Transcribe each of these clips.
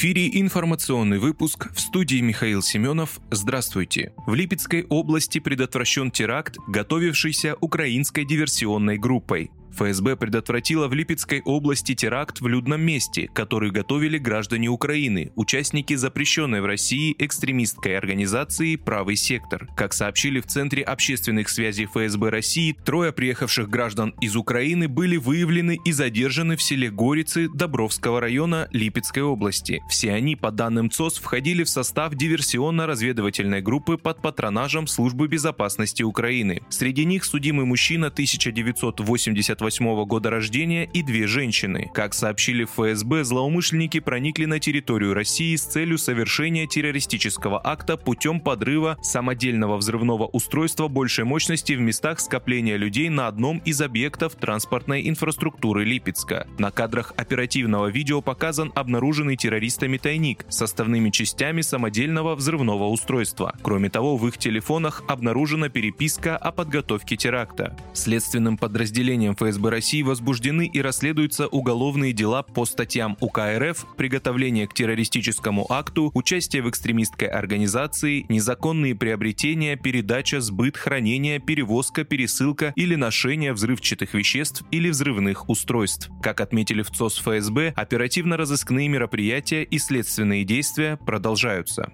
Эфире информационный выпуск в студии Михаил Семенов. Здравствуйте. В Липецкой области предотвращен теракт, готовившийся украинской диверсионной группой. ФСБ предотвратила в Липецкой области теракт в людном месте, который готовили граждане Украины, участники запрещенной в России экстремистской организации «Правый сектор». Как сообщили в Центре общественных связей ФСБ России, трое приехавших граждан из Украины были выявлены и задержаны в селе Горицы Добровского района Липецкой области. Все они, по данным ЦОС, входили в состав диверсионно-разведывательной группы под патронажем Службы безопасности Украины. Среди них судимый мужчина 1980 1958 года рождения и две женщины. Как сообщили ФСБ, злоумышленники проникли на территорию России с целью совершения террористического акта путем подрыва самодельного взрывного устройства большей мощности в местах скопления людей на одном из объектов транспортной инфраструктуры Липецка. На кадрах оперативного видео показан обнаруженный террористами тайник с составными частями самодельного взрывного устройства. Кроме того, в их телефонах обнаружена переписка о подготовке теракта. Следственным подразделением ФСБ ФСБ России возбуждены и расследуются уголовные дела по статьям УК РФ «Приготовление к террористическому акту», «Участие в экстремистской организации», «Незаконные приобретения», «Передача», «Сбыт», «Хранение», «Перевозка», «Пересылка» или «Ношение взрывчатых веществ» или взрывных устройств. Как отметили в ЦОС ФСБ, оперативно-розыскные мероприятия и следственные действия продолжаются.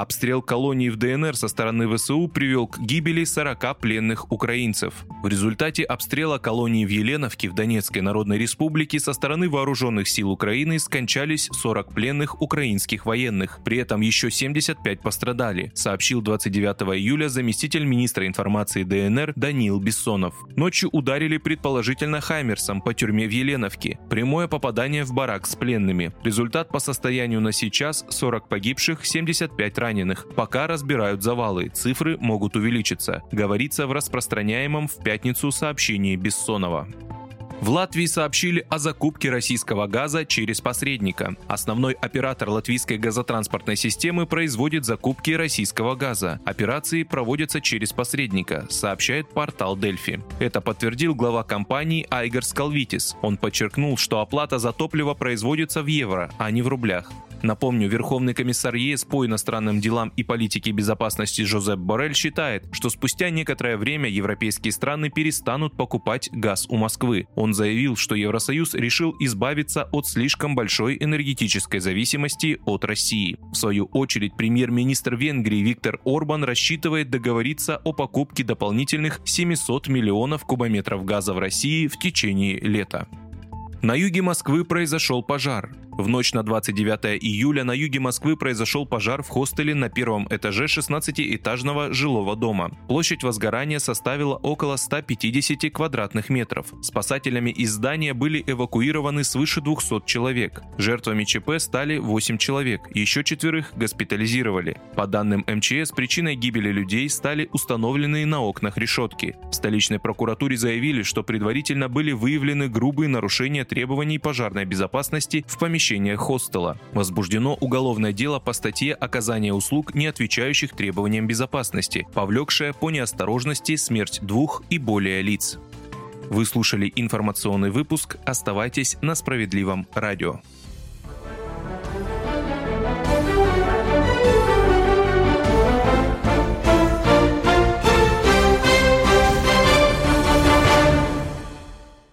Обстрел колонии в ДНР со стороны ВСУ привел к гибели 40 пленных украинцев. В результате обстрела колонии в Еленовке в Донецкой Народной Республике со стороны вооруженных сил Украины скончались 40 пленных украинских военных. При этом еще 75 пострадали, сообщил 29 июля заместитель министра информации ДНР Даниил Бессонов. Ночью ударили предположительно Хаймерсом по тюрьме в Еленовке. Прямое попадание в барак с пленными. Результат по состоянию на сейчас 40 погибших, 75 раненых. Пока разбирают завалы, цифры могут увеличиться, говорится в распространяемом в пятницу сообщении Бессонова. В Латвии сообщили о закупке российского газа через посредника. Основной оператор латвийской газотранспортной системы производит закупки российского газа. Операции проводятся через посредника, сообщает портал Дельфи. Это подтвердил глава компании Айгер Скалвитис. Он подчеркнул, что оплата за топливо производится в евро, а не в рублях. Напомню, Верховный комиссар ЕС по иностранным делам и политике безопасности Жозеп Борель считает, что спустя некоторое время европейские страны перестанут покупать газ у Москвы. Он заявил, что Евросоюз решил избавиться от слишком большой энергетической зависимости от России. В свою очередь, премьер-министр Венгрии Виктор Орбан рассчитывает договориться о покупке дополнительных 700 миллионов кубометров газа в России в течение лета. На юге Москвы произошел пожар. В ночь на 29 июля на юге Москвы произошел пожар в хостеле на первом этаже 16-этажного жилого дома. Площадь возгорания составила около 150 квадратных метров. Спасателями из здания были эвакуированы свыше 200 человек. Жертвами ЧП стали 8 человек, еще четверых госпитализировали. По данным МЧС, причиной гибели людей стали установленные на окнах решетки. В столичной прокуратуре заявили, что предварительно были выявлены грубые нарушения требований пожарной безопасности в помещении помещения хостела. Возбуждено уголовное дело по статье оказания услуг, не отвечающих требованиям безопасности, повлекшее по неосторожности смерть двух и более лиц. Вы слушали информационный выпуск. Оставайтесь на справедливом радио.